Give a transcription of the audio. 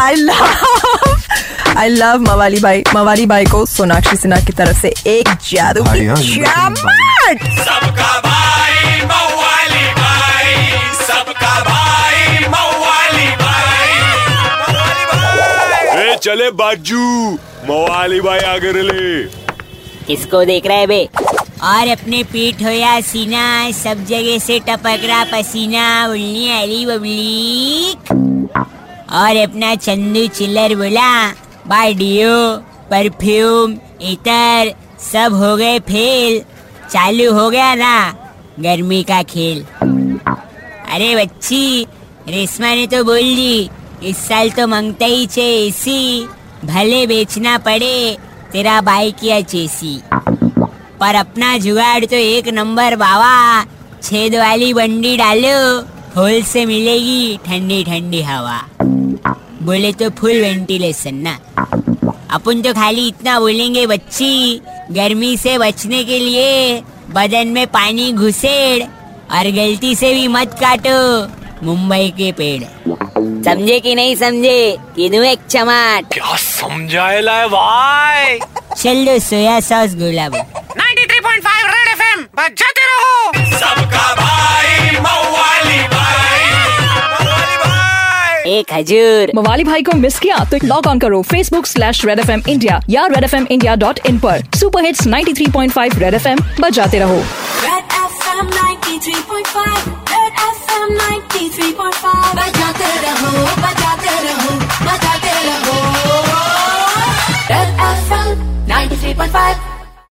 I love I love मवाली भाई मवाली भाई को सोनाक्षी सिन्हा की तरफ़ से एक जादू की ये बिल्कुल चमट सबका भाई मवाली भाई। सबका भाई मवाली भाई। ए चले बाजू। मवाली भाई आगे ले किसको देख रहे बे? और अपने पीठ हो या सीना सब जगह से टपक रहा पसीना उल्ली अली बबलीक और अपना चंदू चिल्लर बोला बाय डियो परफ्यूम, इतर, सब हो गए फेल, चालू हो गया ना गर्मी का खेल। अरे बच्ची, रेशमा ने तो बोल दी, इस साल तो मंगता ही छे एसी भले बेचना पड़े तेरा बाइक या चेसी पर अपना जुगाड़ तो एक नंबर बाबा, छेद वाली बंडी डालो होल से मिलेगी ठंडी ठंडी हवा। बोले तो फुल वेंटिलेशन ना। अपन तो खाली इतना बोलेंगे बच्ची गर्मी से बचने के लिए बदन में पानी घुसेड़ और गलती से भी मत काटो मुंबई के पेड़। समझे कि नहीं समझे? किनू एक चमाट। क्या समझाएला है भाई? चल दो सोया सॉस गुलाब। 93.5 रेड एफएम बजाते रहो। सबका एक हजूर मवाली भाई को मिस किया तो लॉग ऑन करो Facebook slash Red F M India या Red F M India dot in पर। Super hits 93.5 Red F M बजाते रहो। Red FM 93.5 Red FM 93.5 बजाते रहो बजाते रहो बजाते रहो। Red FM 93.5